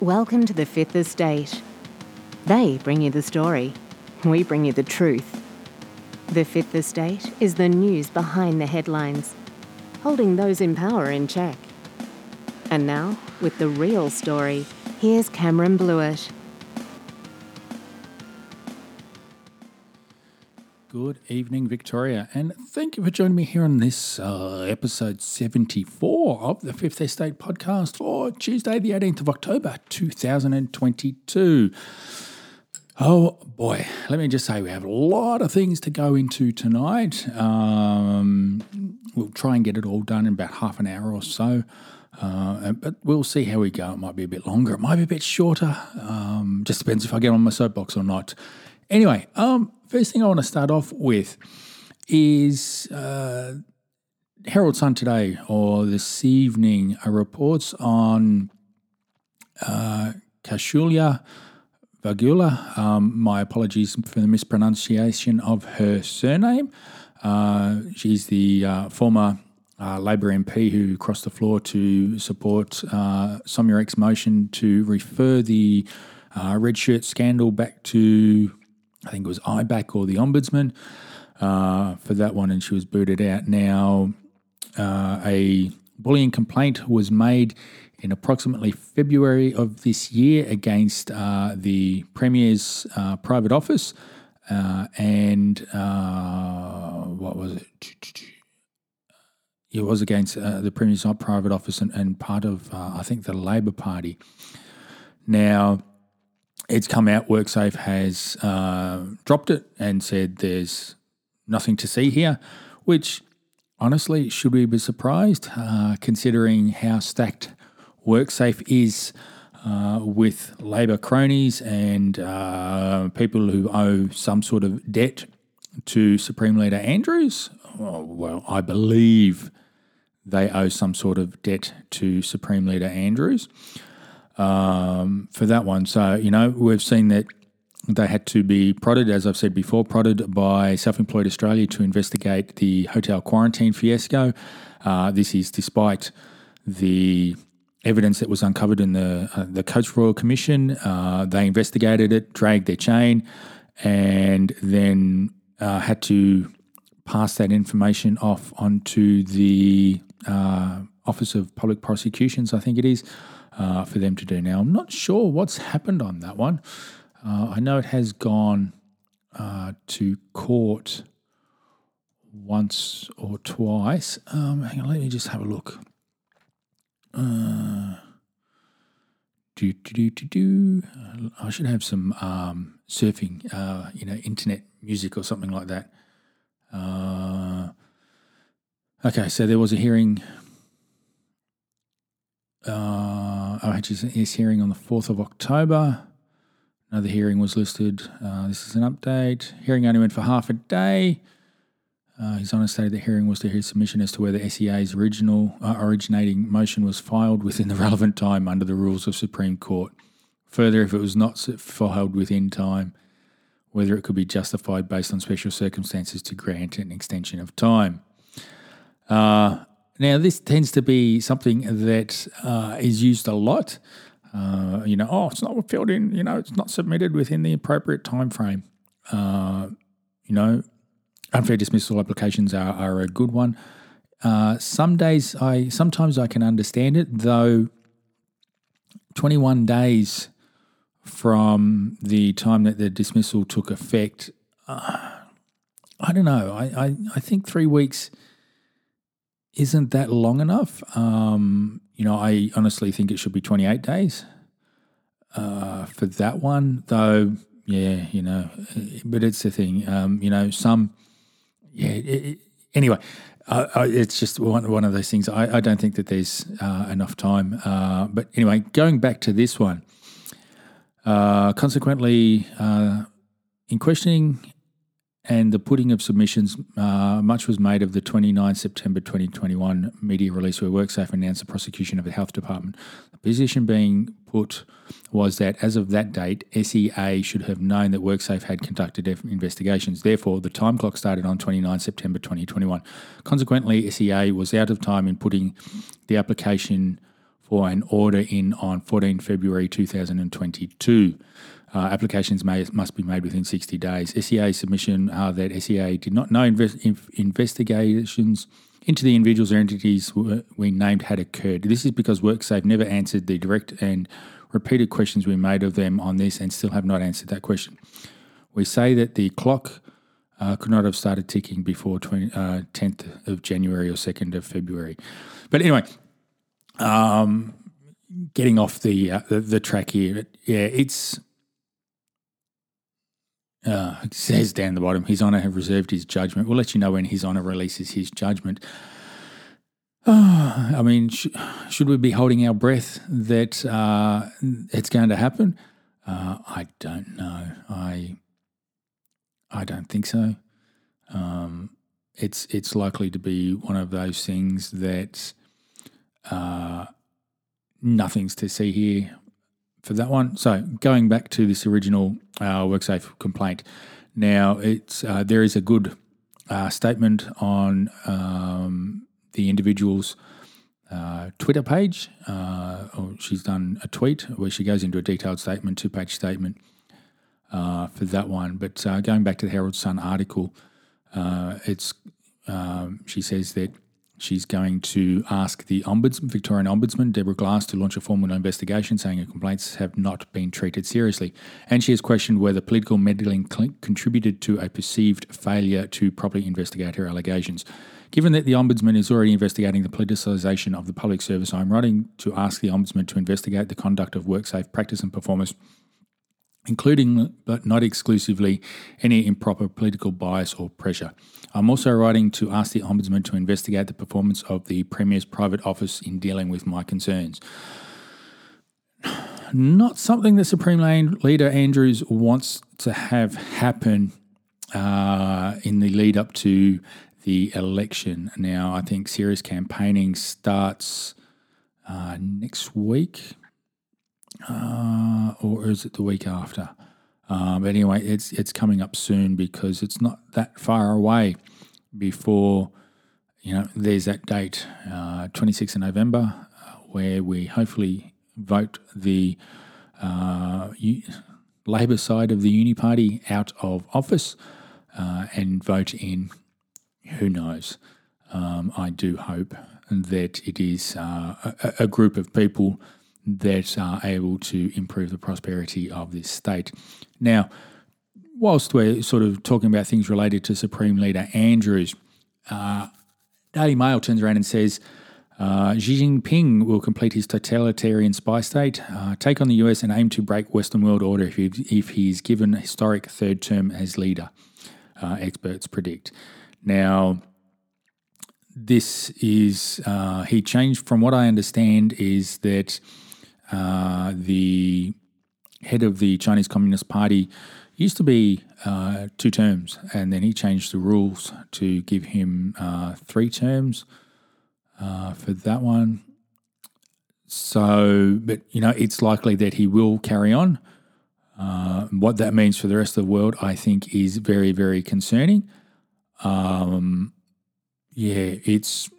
Welcome to the Fifth Estate. They bring you the story, we bring you the truth. The Fifth Estate is the news behind the headlines, holding those in power in check. And now, with the real story, here's Cameron Blewett. Good evening, Victoria, and thank you for joining me here on this uh, episode 74 of the Fifth Estate podcast for Tuesday, the 18th of October, 2022. Oh boy, let me just say we have a lot of things to go into tonight. Um, we'll try and get it all done in about half an hour or so. Uh, but we'll see how we go. It might be a bit longer, it might be a bit shorter. Um, just depends if I get on my soapbox or not. Anyway, um, first thing I want to start off with is uh, Herald Sun today or this evening reports on uh, Kaushaliya Vagula. Um, my apologies for the mispronunciation of her surname. Uh, she's the uh, former uh, Labor MP who crossed the floor to support uh, motion to refer the uh, red shirt scandal back to I think it was IBAC or the Ombudsman uh, for that one, and she was booted out. Now, uh, a bullying complaint was made in approximately February of this year against uh, the Premier's uh, private office. Uh, and uh, what was it? It was against the Premier's private office and, and part of, I think, the Labor Party. Now, it's come out, WorkSafe has uh, dropped it and said there's nothing to see here, which honestly, should we be surprised uh, considering how stacked WorkSafe is uh, with Labor cronies and uh, people who owe some sort of debt to Supreme Leader Andrews? Oh, well, I believe they owe some sort of debt to Supreme Leader Andrews um, for that one. So, you know, we've seen that they had to be prodded, as I've said before, prodded by Self Employed Australia to investigate the hotel quarantine fiasco. Uh, this is despite the evidence that was uncovered in the uh, the Coates Royal Commission. Uh, they investigated it, dragged their chain, and then uh, had to pass that information off onto the uh, Office of Public Prosecutions, I think it is, uh, for them to do now. I'm not sure what's happened on that one. Uh, I know it has gone uh, to court once or twice. Um, hang on, let me just have a look. Uh, do do do do. Uh, I should have some um, surfing, uh, you know, internet music or something like that. Uh, okay, so there was a hearing uh, OHS hearing on the 4th of October. Another hearing was listed. Uh, this is an update. Hearing only went for half a day. Uh, His Honour stated the hearing was to hear submission as to whether SEA's original uh, originating motion was filed within the relevant time under the rules of Supreme Court. Further, if it was not filed within time, whether it could be justified based on special circumstances to grant an extension of time. Uh, now, this tends to be something that uh, is used a lot. Uh, you know, oh, it's not filled in. You know, it's not submitted within the appropriate time frame. Uh, you know, unfair dismissal applications are, are a good one. Uh, some days, I sometimes I can understand it, though. Twenty-one days from the time that the dismissal took effect, uh, I don't know. I, I, I think three weeks isn't that long enough. Um, you know, I honestly think it should be 28 days uh, for that one, though. Yeah, you know, but it's the thing. Um, you know, some. Yeah. It, it, anyway, uh, it's just one one of those things. I, I don't think that there's uh, enough time. Uh, but anyway, going back to this one. Uh, consequently, uh, in questioning and the putting of submissions, uh, much was made of the 29 September 2021 media release where WorkSafe announced the prosecution of the health department. The position being put was that as of that date, SEA should have known that WorkSafe had conducted investigations. Therefore, the time clock started on 29 September 2021. Consequently, SEA was out of time in putting the application for an order in on 14 February 2022. Uh, applications may, must be made within 60 days. SEA submission that SEA did not know invest, investigations into the individuals or entities we named had occurred. This is because WorkSafe never answered the direct and repeated questions we made of them on this and still have not answered that question. We say that the clock uh, could not have started ticking before 20, uh, 10th of January or 2nd of February. But anyway, um, getting off the, uh, the, the track here, yeah, it's uh, says down the bottom, His Honour have reserved his judgment. We'll let you know when His Honour releases his judgment. Oh, I mean, sh- should we be holding our breath that uh, it's going to happen? Uh, I don't know. I I don't think so. Um, it's it's likely to be one of those things that uh, nothing's to see here for that one. So going back to this original uh, WorkSafe complaint, now it's uh, there is a good uh, statement on um, the individual's uh, Twitter page. Uh, she's done a tweet where she goes into a detailed statement, two page statement uh, for that one. But going back to the Herald Sun article, it's um, she says that She's going to ask the Ombudsman, Victorian Ombudsman, Deborah Glass, to launch a formal investigation, saying her complaints have not been treated seriously. And she has questioned whether political meddling contributed to a perceived failure to properly investigate her allegations. Given that the Ombudsman is already investigating the politicisation of the public service, I'm writing to ask the Ombudsman to investigate the conduct of WorkSafe practice and performance including but not exclusively any improper political bias or pressure. I'm also writing to ask the Ombudsman to investigate the performance of the Premier's private office in dealing with my concerns. Not something the Supreme Leader Andrews wants to have happen uh, in the lead up to the election. Now, I think serious campaigning starts uh, next week uh, or is it the week after? Um, but anyway, it's it's coming up soon because it's not that far away before you know there's that date, uh, 26th of November, uh, where we hopefully vote the uh, Labor side of the Uni Party out of office uh, and vote in. Who knows? Um, I do hope that it is uh, a, a, group of people that are able to improve the prosperity of this state. Now, whilst we're sort of talking about things related to Supreme Leader Andrews, uh, Daily Mail turns around and says uh, Xi Jinping will complete his totalitarian spy state, uh, take on the US, and aim to break Western world order if, he, if he's given a historic third term as leader, uh, experts predict. Now, this is, uh, he changed, from what I understand, is that uh, the head of the Chinese Communist Party used to be uh, two terms, and then he changed the rules to give him uh, three terms uh, for that one. So, but you know, it's likely that he will carry on. Uh, what that means for the rest of the world, I think, is very, very concerning. Um, yeah, it's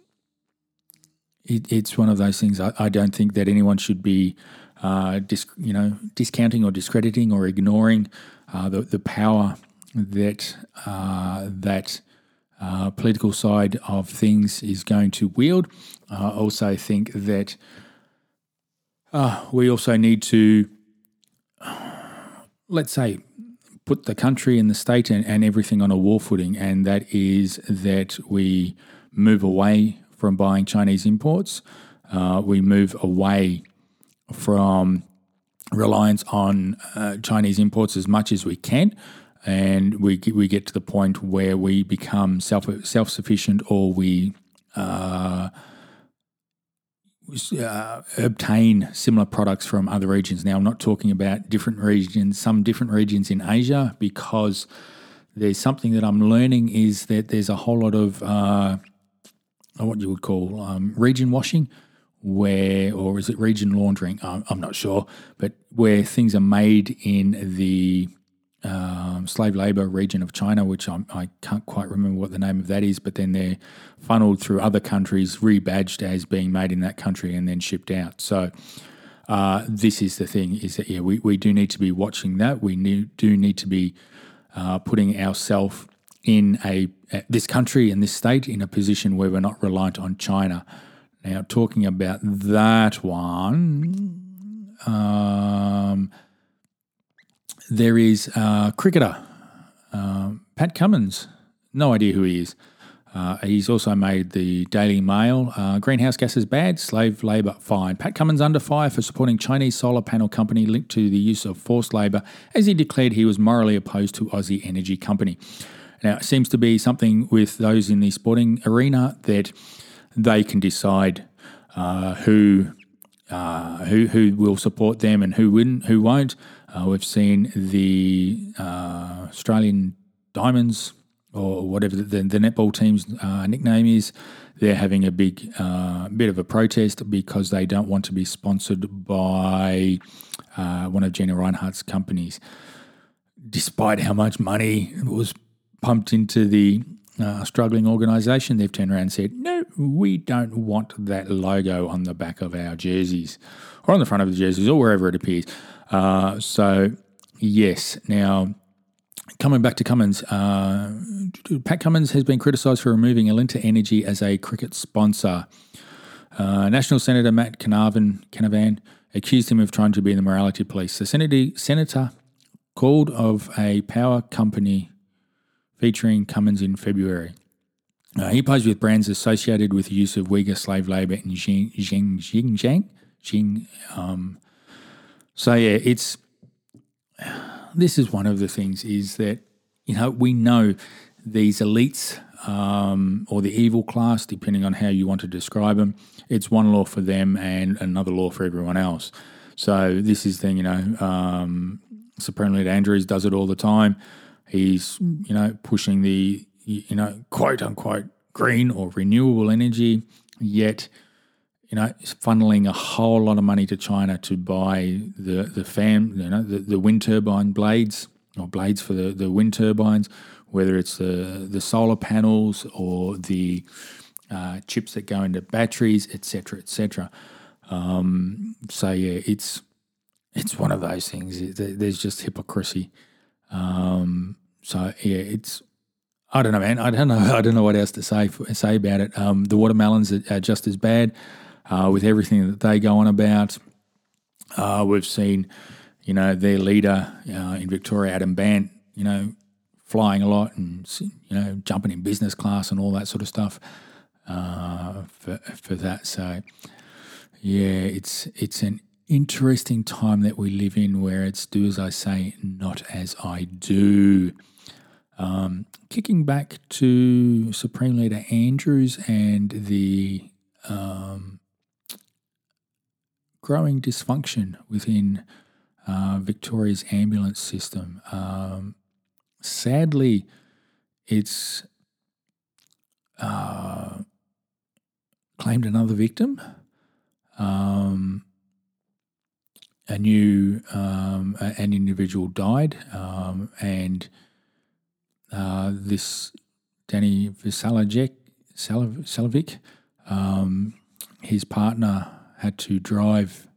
it, it's one of those things. I, I, don't think that anyone should be, uh, you know, discounting or discrediting or ignoring uh, the the power that uh, that uh, political side of things is going to wield. I also think that uh, we also need to, let's say, put the country and the state and, and everything on a war footing, and that is that we move away from buying Chinese imports. Uh, we move away from reliance on uh, Chinese imports as much as we can, and we we get to the point where we become self self sufficient or we. Uh, uh, obtain similar products from other regions. Now, I'm not talking about different regions, some different regions in Asia, because there's something that I'm learning is that there's a whole lot of uh, what you would call um, region washing, where, or is it region laundering? I'm, I'm not sure, but where things are made in the um, slave labor region of China, which I'm, I can not quite remember what the name of that is, but then they're funneled through other countries, rebadged as being made in that country, and then shipped out. So uh, this is the thing: is that yeah, we, we do need to be watching that. We need, do need to be uh, putting ourselves in a this country and this state in a position where we're not reliant on China. Now, talking about that one, um, there is a cricketer, uh, Pat Cummins. No idea who he is. Uh, he's also made the Daily Mail. Uh, greenhouse gases bad, slave labour fine. Pat Cummins under fire for supporting Chinese solar panel company linked to the use of forced labour, as he declared he was morally opposed to Aussie Energy Company. Now, it seems to be something with those in the sporting arena that they can decide uh, who uh, who who will support them and who wouldn't, who won't. Uh, we've seen the uh, Australian Diamonds or whatever the, the netball team's uh, nickname is. They're having a big uh, bit of a protest because they don't want to be sponsored by one of Gina Rinehart's companies, despite how much money was pumped into the uh, struggling organisation, they've turned around and said, no, we don't want that logo on the back of our jerseys or on the front of the jerseys or wherever it appears. Uh, so, yes, now coming back to Cummins, uh, Pat Cummins has been criticised for removing Alinta Energy as a cricket sponsor. Uh, National Senator Matt Canavan, Canavan accused him of trying to be the morality police. The senator, senator called of a power company featuring Cummins in February. Uh, he plays with brands associated with the use of Uyghur slave labor in Xinjiang. Xing, um, so yeah, it's this is one of the things is that you know we know these elites um, or the evil class, depending on how you want to describe them. It's one law for them and another law for everyone else. So this is the you know um, Supreme Leader Andrews does it all the time. He's, you know, pushing the, you know, quote unquote green or renewable energy, yet, you know, funneling a whole lot of money to China to buy the the fan, you know, the, the wind turbine blades or blades for the, the wind turbines, whether it's the the solar panels or the uh, chips that go into batteries, etc., etc. Um, so yeah, it's it's one of those things. There's just hypocrisy. Um, so yeah, it's I don't know, man. I don't know. I don't know what else to say say about it. Um, the watermelons are, just as bad uh, with everything that they go on about. Uh, we've seen, you know, their leader uh, in Victoria, Adam Bandt, you know, flying a lot and you know jumping in business class and all that sort of stuff uh, for for that. So yeah, it's it's an interesting time that we live in where it's do as I say, not as I do. Um, kicking back to Supreme Leader Andrews and the um, growing dysfunction within uh, Victoria's ambulance system. Um, sadly, it's uh, claimed another victim. Um, a new um, an individual died, um, and uh, this Danny Salavic, um, his partner had to drive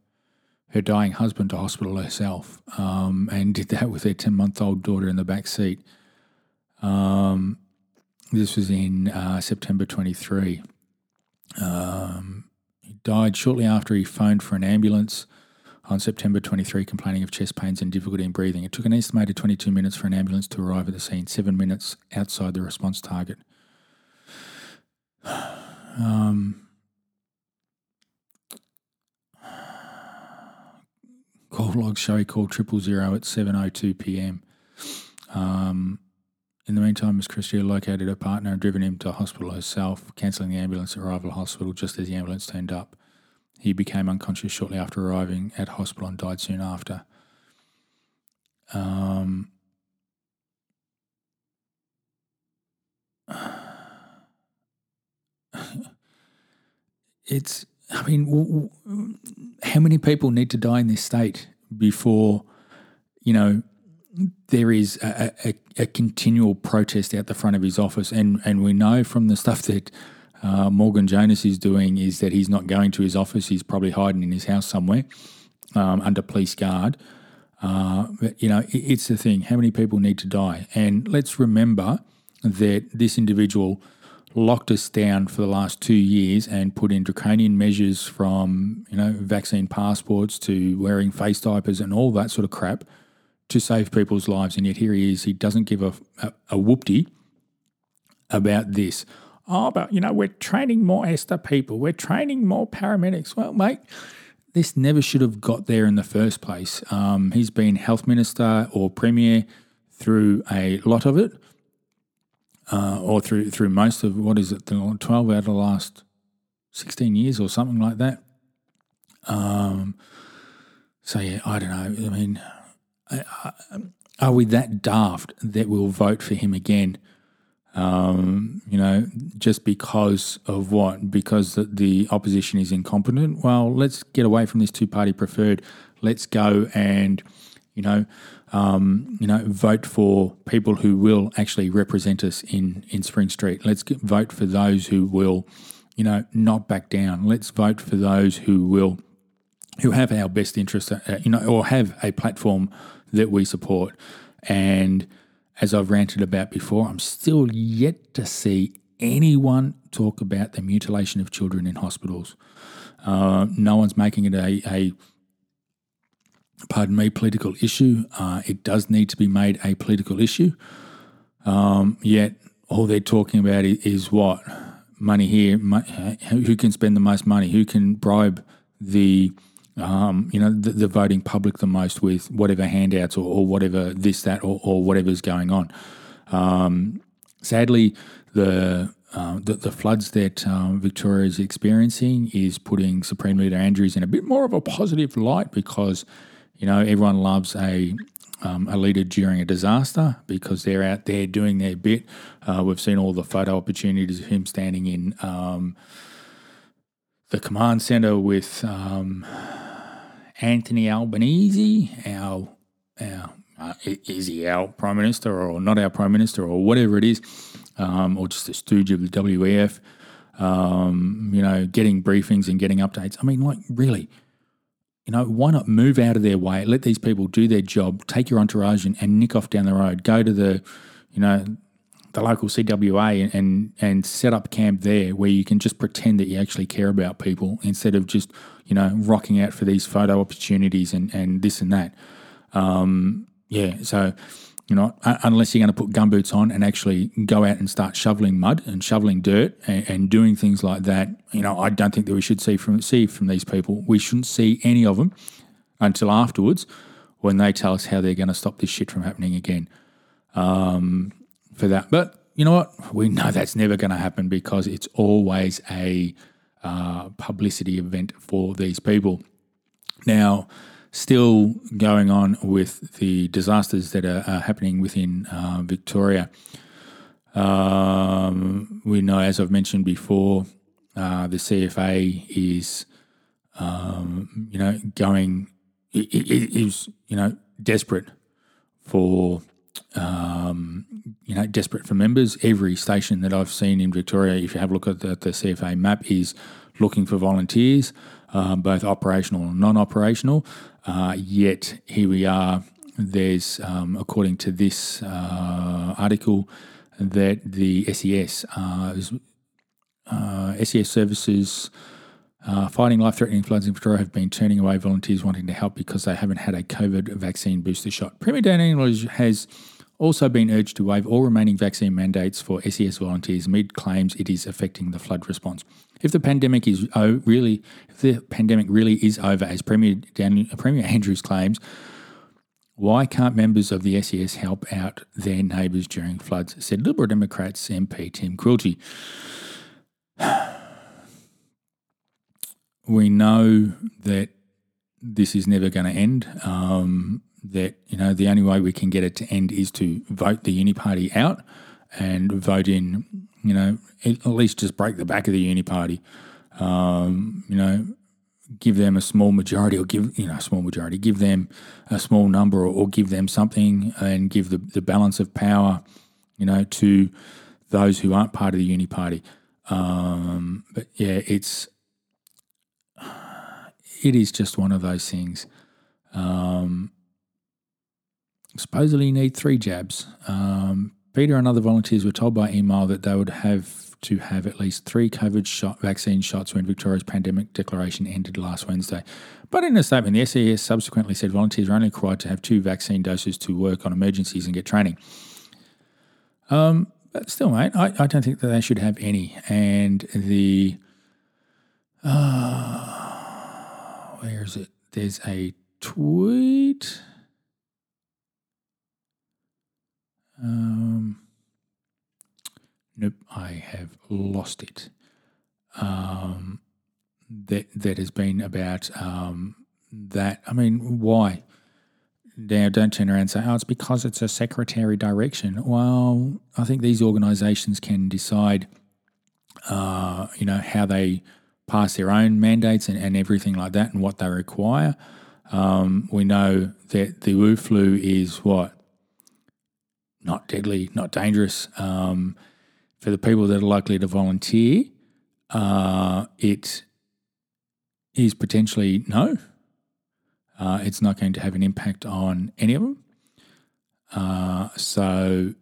her dying husband to hospital herself, um, and did that with their ten month old daughter in the back seat. Um, this was in uh, September twenty three. Um, he died shortly after he phoned for an ambulance on September 23 complaining of chest pains and difficulty in breathing. It took an estimated 22 minutes for an ambulance to arrive at the scene, seven minutes outside the response target. Um, call logs show he called triple zero at 7.02 p.m. Um, in the meantime, Ms. Christie located her partner and driven him to hospital herself, cancelling the ambulance arrival at hospital just as the ambulance turned up. He became unconscious shortly after arriving at hospital and died soon after. Um, it's, I mean, w- w- how many people need to die in this state before, you know, there is a, a, a, continual protest out the front of his office, and and we know from the stuff that uh, Morgan Jonas is doing is that he's not going to his office. He's probably hiding in his house somewhere um, under police guard. Uh, but you know, it, it's the thing. How many people need to die? And let's remember that this individual locked us down for the last two years and put in draconian measures from you know vaccine passports to wearing face diapers and all that sort of crap to save people's lives. And yet here he is. He doesn't give a, a, a whoopty about this. Oh, but you know, we're training more ESTA people. We're training more paramedics. Well, mate, this never should have got there in the first place. Um, he's been health minister or premier through a lot of it, uh, or through through most of what is it, the twelve out of the last sixteen years or something like that. Um, so yeah, I don't know. I mean, are we that daft that we'll vote for him again? Um, you know, just because of what? Because the, the, opposition is incompetent. Well, let's get away from this two-party preferred. Let's go and, you know, um, you know, vote for people who will actually represent us in in Spring Street. Let's get, vote for those who will, you know, not back down. Let's vote for those who will, who have our best interest, uh, you know, or have a platform that we support. And as I've ranted about before, I'm still yet to see anyone talk about the mutilation of children in hospitals. Uh, no one's making it a, a pardon me, political issue. Uh, it does need to be made a political issue. Um, yet all they're talking about is, is what money here, who can spend the most money, who can bribe the um, you know, the, the, voting public the most with whatever handouts or, or whatever this, that, or, or whatever's going on. Um, sadly, the, uh, the, the floods that um, Victoria is experiencing is putting Supreme Leader Andrews in a bit more of a positive light because, you know, everyone loves a um, a leader during a disaster because they're out there doing their bit. Uh, we've seen all the photo opportunities of him standing in um, the command center with um, Anthony Albanese, our our uh, is he our prime minister or not our prime minister or whatever it is, um, or just a stooge of the WEF, um, you know, getting briefings and getting updates. I mean, like really, you know, why not move out of their way, let these people do their job, take your entourage and, and nick off down the road, go to the, you know, the local CWA and, and, and set up camp there where you can just pretend that you actually care about people instead of just you know rocking out for these photo opportunities and and this and that. Um, yeah, so you know unless you're going to put gumboots on and actually go out and start shoveling mud and shoveling dirt and, and doing things like that, you know I don't think that we should see from see from these people. We shouldn't see any of them until afterwards when they tell us how they're going to stop this shit from happening again. Um, for that. But you know what? We know that's never going to happen because it's always a uh, publicity event for these people. Now, still going on with the disasters that are, are happening within uh, Victoria. Um, we know, as I've mentioned before, uh, the CFA is, um, you know, going is you know desperate for um, you know, desperate for members. Every station that I've seen in Victoria, if you have a look at the, the CFA map, is looking for volunteers, um, both operational and non-operational. Uh, yet here we are. There's, um, according to this uh, article, that the SES, uh, SES uh, services. Uh, fighting life threatening floods in Victoria have been turning away volunteers wanting to help because they haven't had a COVID vaccine booster shot. Premier Dan English has also been urged to waive all remaining vaccine mandates for SES volunteers amid claims it is affecting the flood response. If the pandemic is really, if the pandemic really is over, as Premier, Dan, Premier Andrews claims, why can't members of the SES help out their neighbours during floods? Said Liberal Democrats MP Tim Quilty. we know that this is never going to end. Um, that you know the only way we can get it to end is to vote the uni party out and vote in you know at least just break the back of the uni party um, you know give them a small majority or give you know a small majority give them a small number or, or give them something and give the, the balance of power you know to those who aren't part of the uni party um, but yeah it's it is just one of those things um, supposedly need three jabs um, peter and other volunteers were told by email that they would have to have at least three COVID shot vaccine shots when Victoria's pandemic declaration ended last Wednesday. But in a statement, the SES subsequently said volunteers are only required to have two vaccine doses to work on emergencies and get training. Um, but still, mate, I, I don't think that they should have any. And the uh, where is it? There's a tweet. Um, Nope, I have lost it. Um, that that has been about um, that. I mean, why? Now, don't turn around and say, "Oh, it's because it's a secretary direction." Well, I think these organisations can decide, uh, you know, how they pass their own mandates and, and everything like that, and what they require. Um, we know that the Wu flu is what not deadly, not dangerous. Um, for the people that are likely to volunteer, uh, it is potentially no. Uh, it's not going to have an impact on any of them. Uh, so,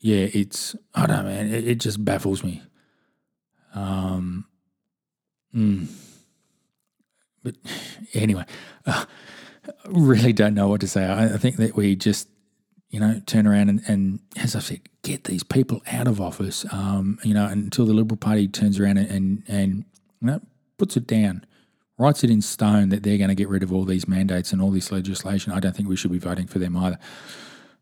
yeah, it's, I don't know, man, it, it just baffles me. Um, mm. But anyway, uh, really don't know what to say. I, I think that we just you know, turn around and, and as I said, get these people out of office, um, you know, until the Liberal Party turns around and, and, and you know, puts it down, writes it in stone that they're going to get rid of all these mandates and all this legislation. I don't think we should be voting for them either.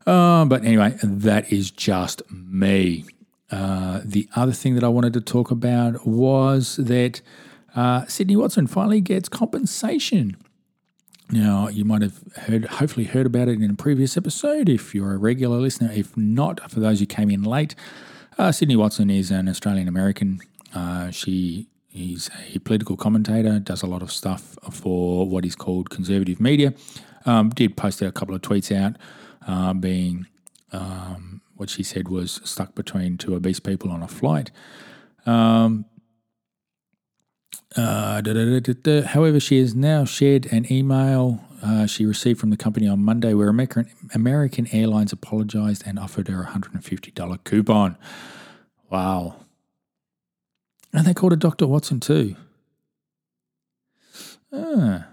Uh, but anyway, that is just me. Uh, the other thing that I wanted to talk about was that uh, Sydney Watson finally gets compensation now, you might have heard, hopefully heard about it in a previous episode if you're a regular listener. If not, for those who came in late, uh, Sydney Watson is an Australian American. Uh, she is a political commentator, does a lot of stuff for what is called conservative media. Um, did post a couple of tweets out, uh, being um, what she said was stuck between two obese people on a flight. Um, uh, However, she has now shared an email uh, she received from the company on Monday where American, American Airlines apologized and offered her a $150 coupon. Wow. And they called her Dr. Watson too. Ah.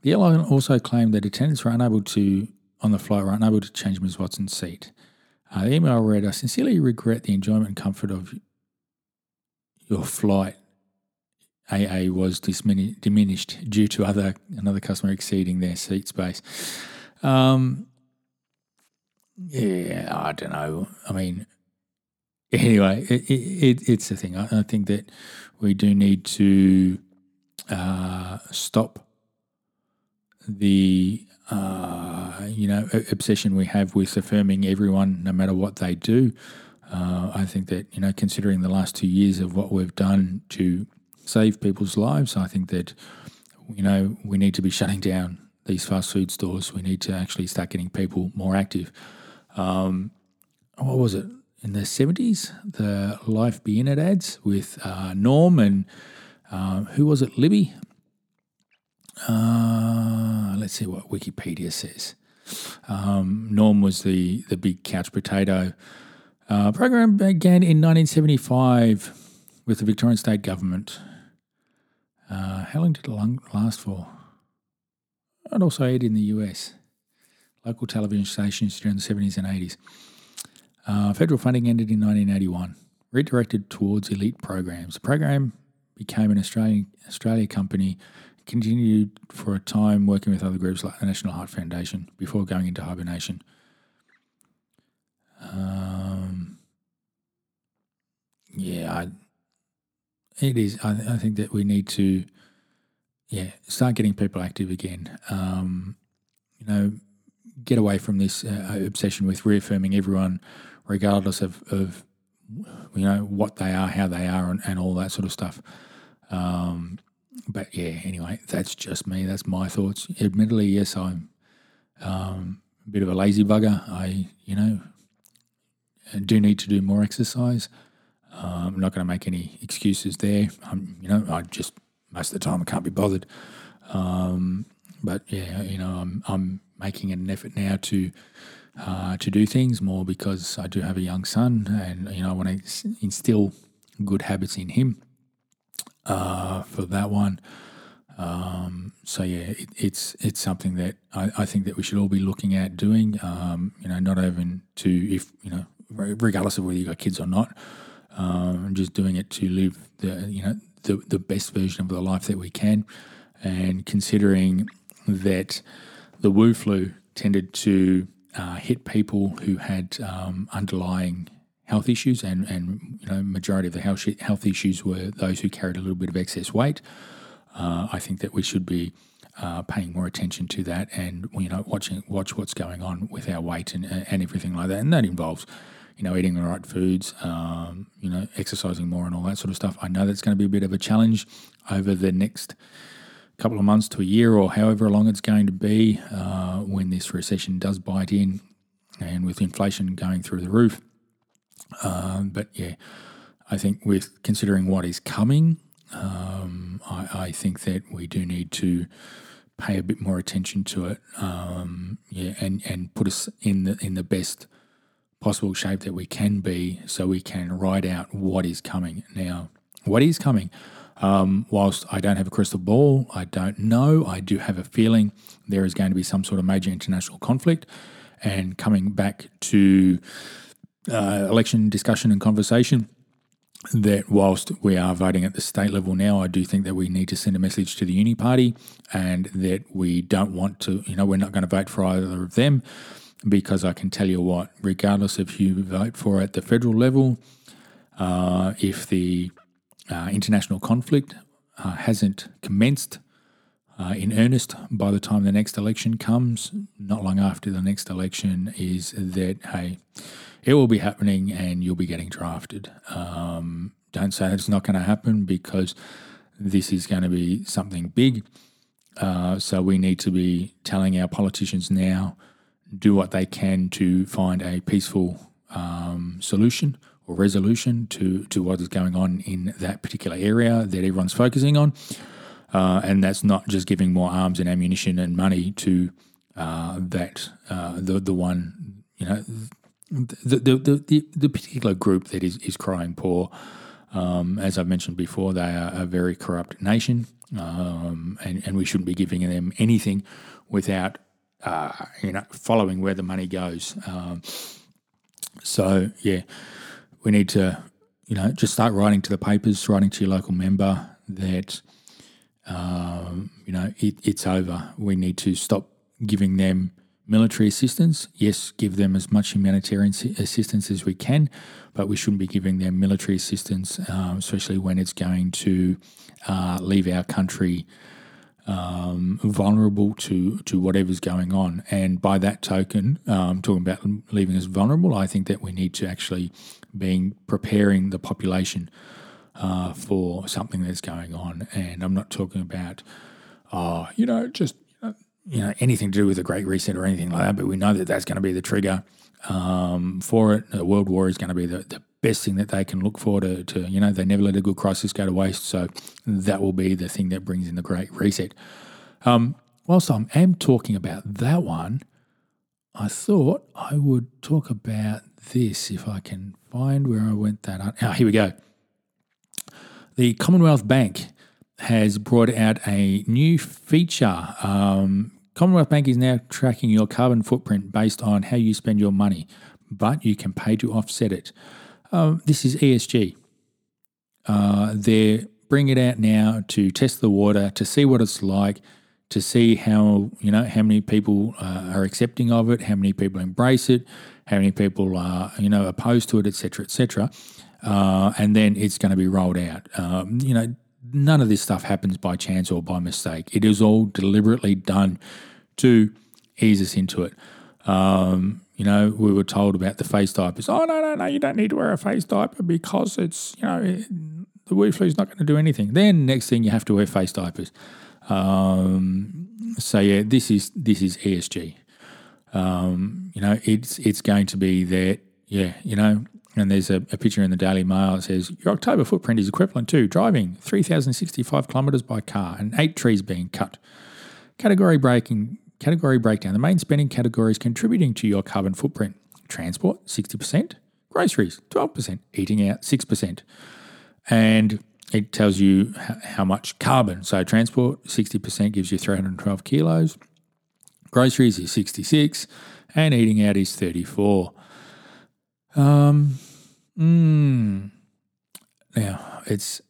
The airline also claimed that attendants were unable to, on the flight, were unable to change Ms. Watson's seat. Uh, the email read, I sincerely regret the enjoyment and comfort of your flight AA was diminished due to other another customer exceeding their seat space. Um, yeah, I don't know. I mean, anyway, it, it, it's the thing. I, I, think that we do need to uh, stop the uh, you know obsession we have with affirming everyone, no matter what they do. Uh, I think that you know, considering the last two years of what we've done to save people's lives. I think that you know we need to be shutting down these fast food stores. We need to actually start getting people more active. Um, what was it in the seventies? The Life Be In It ads with uh, Norm and uh, who was it? Libby. Uh, let's see what Wikipedia says. Um, Norm was the the big couch potato. Uh, program began in 1975 with the Victorian state government uh, how long did it last for? It also aired in the US, local television stations during the 70s and 80s. Uh, federal funding ended in 1981, redirected towards elite programs. The program became an Australian Australia company, continued for a time working with other groups like the National Heart Foundation before going into hibernation. Um, yeah, I, it is. I, I, think that we need to, yeah, start getting people active again. Um, you know, get away from this uh, obsession with reaffirming everyone, regardless of, of you know what they are, how they are, and, and all that sort of stuff. Um, but yeah, anyway, that's just me. That's my thoughts. Admittedly, yes, I'm um, a bit of a lazy bugger. I, you know, do need to do more exercise. Uh, I'm not going to make any excuses there. I'm, you know, I just most of the time I can't be bothered. Um, but yeah, you know, I'm I'm making an effort now to uh, to do things more because I do have a young son, and you know, I want to instill good habits in him. Uh, for that one, um, so yeah, it, it's it's something that I, I, think that we should all be looking at doing. Um, you know, not even to if you know, regardless of whether you got kids or not, um, just doing it to live the you know the the best version of the life that we can, and considering that the Wu flu tended to uh, hit people who had um, underlying health issues, and and you know majority of the health health issues were those who carried a little bit of excess weight. Uh, I think that we should be uh, paying more attention to that, and you know watching watch what's going on with our weight and and everything like that, and that involves you know, eating the right foods, um, you know, exercising more and all that sort of stuff. I know that's going to be a bit of a challenge over the next couple of months to a year or however long it's going to be uh, when this recession does bite in and with inflation going through the roof. Um, but yeah, I think with considering what is coming, um, I, I, think that we do need to pay a bit more attention to it. Um, yeah, and, and put us in the in the best possible shape that we can be so we can ride out what is coming. Now, what is coming? Um, whilst I don't have a crystal ball, I don't know. I do have a feeling there is going to be some sort of major international conflict. And coming back to uh, election discussion and conversation, that whilst we are voting at the state level now, I do think that we need to send a message to the Uni Party and that we don't want to, you know, we're not going to vote for either of them because I can tell you what, regardless of who you vote for at the federal level, uh, if the uh, international conflict uh, hasn't commenced uh, in earnest by the time the next election comes, not long after the next election, is that, hey, it will be happening and you'll be getting drafted. Um, don't say it's not going to happen because this is going to be something big. Uh, so we need to be telling our politicians now do what they can to find a peaceful um, solution or resolution to, to what is going on in that particular area that everyone's focusing on. Uh, and that's not just giving more arms and ammunition and money to uh, that uh, the the one you know the the, the the particular group that is is crying poor. Um, as I mentioned before, they are a very corrupt nation, um, and and we shouldn't be giving them anything without uh, you know, following where the money goes. Um, so yeah, we need to, you know, just start writing to the papers, writing to your local member that, um, you know, it, it's over. We need to stop giving them military assistance. Yes, give them as much humanitarian assistance as we can, but we shouldn't be giving them military assistance, um, especially when it's going to uh, leave our country um, vulnerable to to whatever's going on. And by that token, um, talking about leaving us vulnerable, I think that we need to actually being preparing the population uh, for something that's going on. And I'm not talking about, uh, you know, just you know anything to do with a Great Reset or anything like that. But we know that that's going to be the trigger um, for it. The world war is going to be the, the best thing that they can look for to, to, you know, they never let a good crisis go to waste. So that will be the thing that brings in the great reset. Um, whilst I am talking about that one, I thought I would talk about this if I can find where I went that. Ah, oh, here we go. The Commonwealth Bank has brought out a new feature. Um, Commonwealth Bank is now tracking your carbon footprint based on how you spend your money, but you can pay to offset it. Um, this is ESG. Uh, they're bringing it out now to test the water, to see what it's like, to see how you know how many people uh, are accepting of it, how many people embrace it, how many people are you know opposed to it, etc., etc. Uh, and then it's going to be rolled out. Um, you know, none of this stuff happens by chance or by mistake. It is all deliberately done to ease us into it. Um, you know, we were told about the face diapers. Oh no, no, no! You don't need to wear a face diaper because it's you know the Wu flu is not going to do anything. Then next thing you have to wear face diapers. Um, so yeah, this is this is ESG. Um, you know, it's it's going to be that yeah, you know. And there's a, a picture in the Daily Mail that says your October footprint is equivalent to driving 3,065 kilometres by car and eight trees being cut. Category breaking category breakdown. The main spending categories contributing to your carbon footprint: transport, 60%, groceries, 12%, eating out, 6%. And it tells you how much carbon. So transport, 60% gives you 312 kilos. Groceries is 66, and eating out is 34. Um, mm, now it's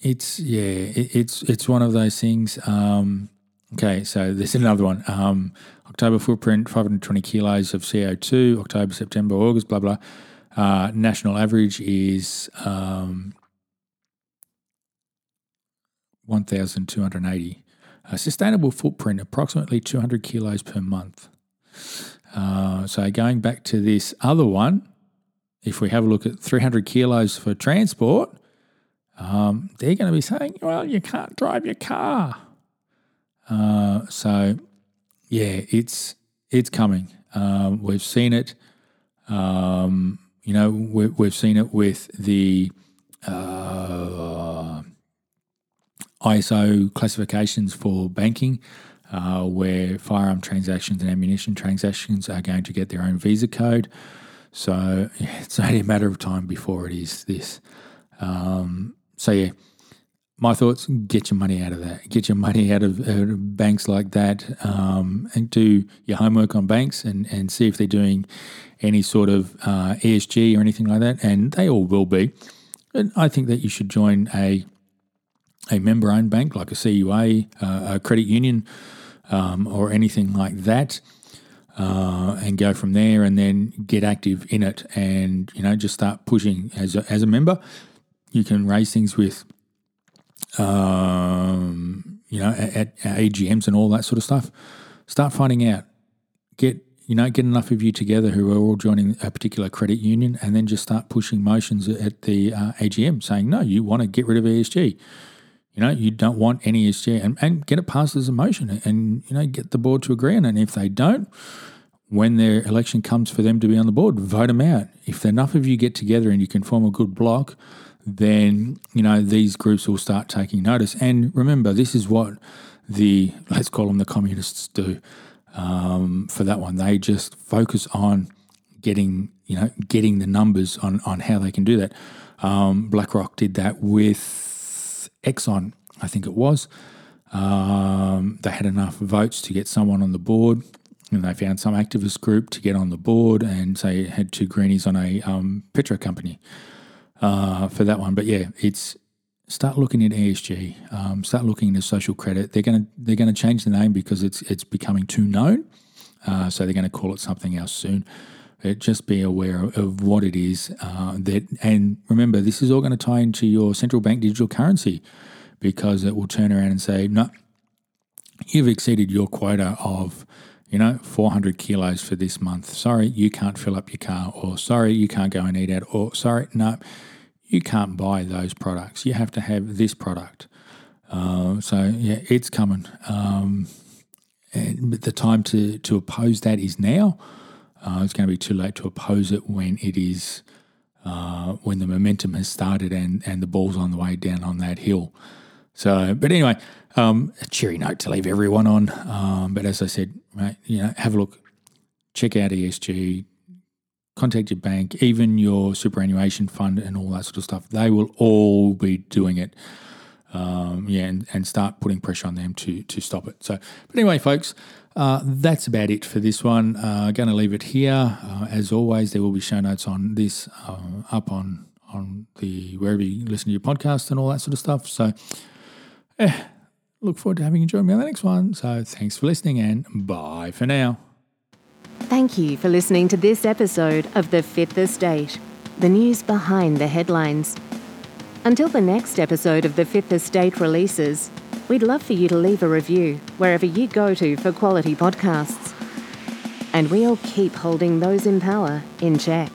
it's yeah, it, it's it's one of those things. Um, okay, so there's another one. Um, October footprint, 520 kilos of CO2. October, September, August, blah blah. Uh, national average is um, 1,280. A sustainable footprint, approximately 200 kilos per month. Uh, so going back to this other one, if we have a look at 300 kilos for transport, um, they're going to be saying, well, you can't drive your car. Uh, so, yeah, it's it's coming. Um, we've seen it. Um, you know, we, we've seen it with the uh, ISO classifications for banking, uh, where firearm transactions and ammunition transactions are going to get their own visa code. So yeah, it's only a matter of time before it is this. Um, so yeah, my thoughts: get your money out of that. Get your money out of, out of banks like that, um, and do your homework on banks and and see if they're doing any sort of uh, ESG or anything like that. And they all will be. And I think that you should join a a member owned bank like a CUA, uh, a credit union, um, or anything like that. Uh, and go from there, and then get active in it, and you know just start pushing as a, as a member. You can raise things with, um, you know, at, at AGMs and all that sort of stuff. Start finding out. Get you know, get enough of you together who are all joining a particular credit union, and then just start pushing motions at the uh, AGM, saying no, you want to get rid of ESG you know, you don't want any ESG and, and get it passed as a motion and, you know, get the board to agree on it. And if they don't, when their election comes for them to be on the board, vote them out. If enough of you get together and you can form a good block, then, you know, these groups will start taking notice. And remember, this is what the, let's call them the communists do um, for that one. They just focus on getting, you know, getting the numbers on, on how they can do that. Um, BlackRock did that with Exxon, I think it was. Um, they had enough votes to get someone on the board, and they found some activist group to get on the board, and they had two greenies on a um, petro company uh, for that one. But yeah, it's start looking at ESG, um, start looking into social credit. They're going to they're going to change the name because it's it's becoming too known, uh, so they're going to call it something else soon. But just be aware of what it is uh, that, and remember, this is all going to tie into your central bank digital currency because it will turn around and say, no, you've exceeded your quota of, you know, 400 kilos for this month. Sorry, you can't fill up your car, or sorry, you can't go and eat out, or sorry, no, you can't buy those products. You have to have this product. Uh, so yeah, it's coming. Um, and the time to to oppose that is now. Uh, it's going to be too late to oppose it when it is uh, when the momentum has started and and the ball's on the way down on that hill. So, but anyway, um, a cheery note to leave everyone on. Um, but as I said, right, you know, have a look, check out ESG, contact your bank, even your superannuation fund, and all that sort of stuff. They will all be doing it. Um, yeah, and, and start putting pressure on them to to stop it. So, but anyway, folks, uh, that's about it for this one. Uh, going to leave it here. Uh, as always, there will be show notes on this uh, up on on the wherever you listen to your podcast and all that sort of stuff. So, eh, look forward to having you join me on the next one. So, thanks for listening and bye for now. Thank you for listening to this episode of The Fifth Estate, the news behind the headlines. Until the next episode of The Fifth Estate releases, We'd love for you to leave a review wherever you go to for quality podcasts. And we'll keep holding those in power in check.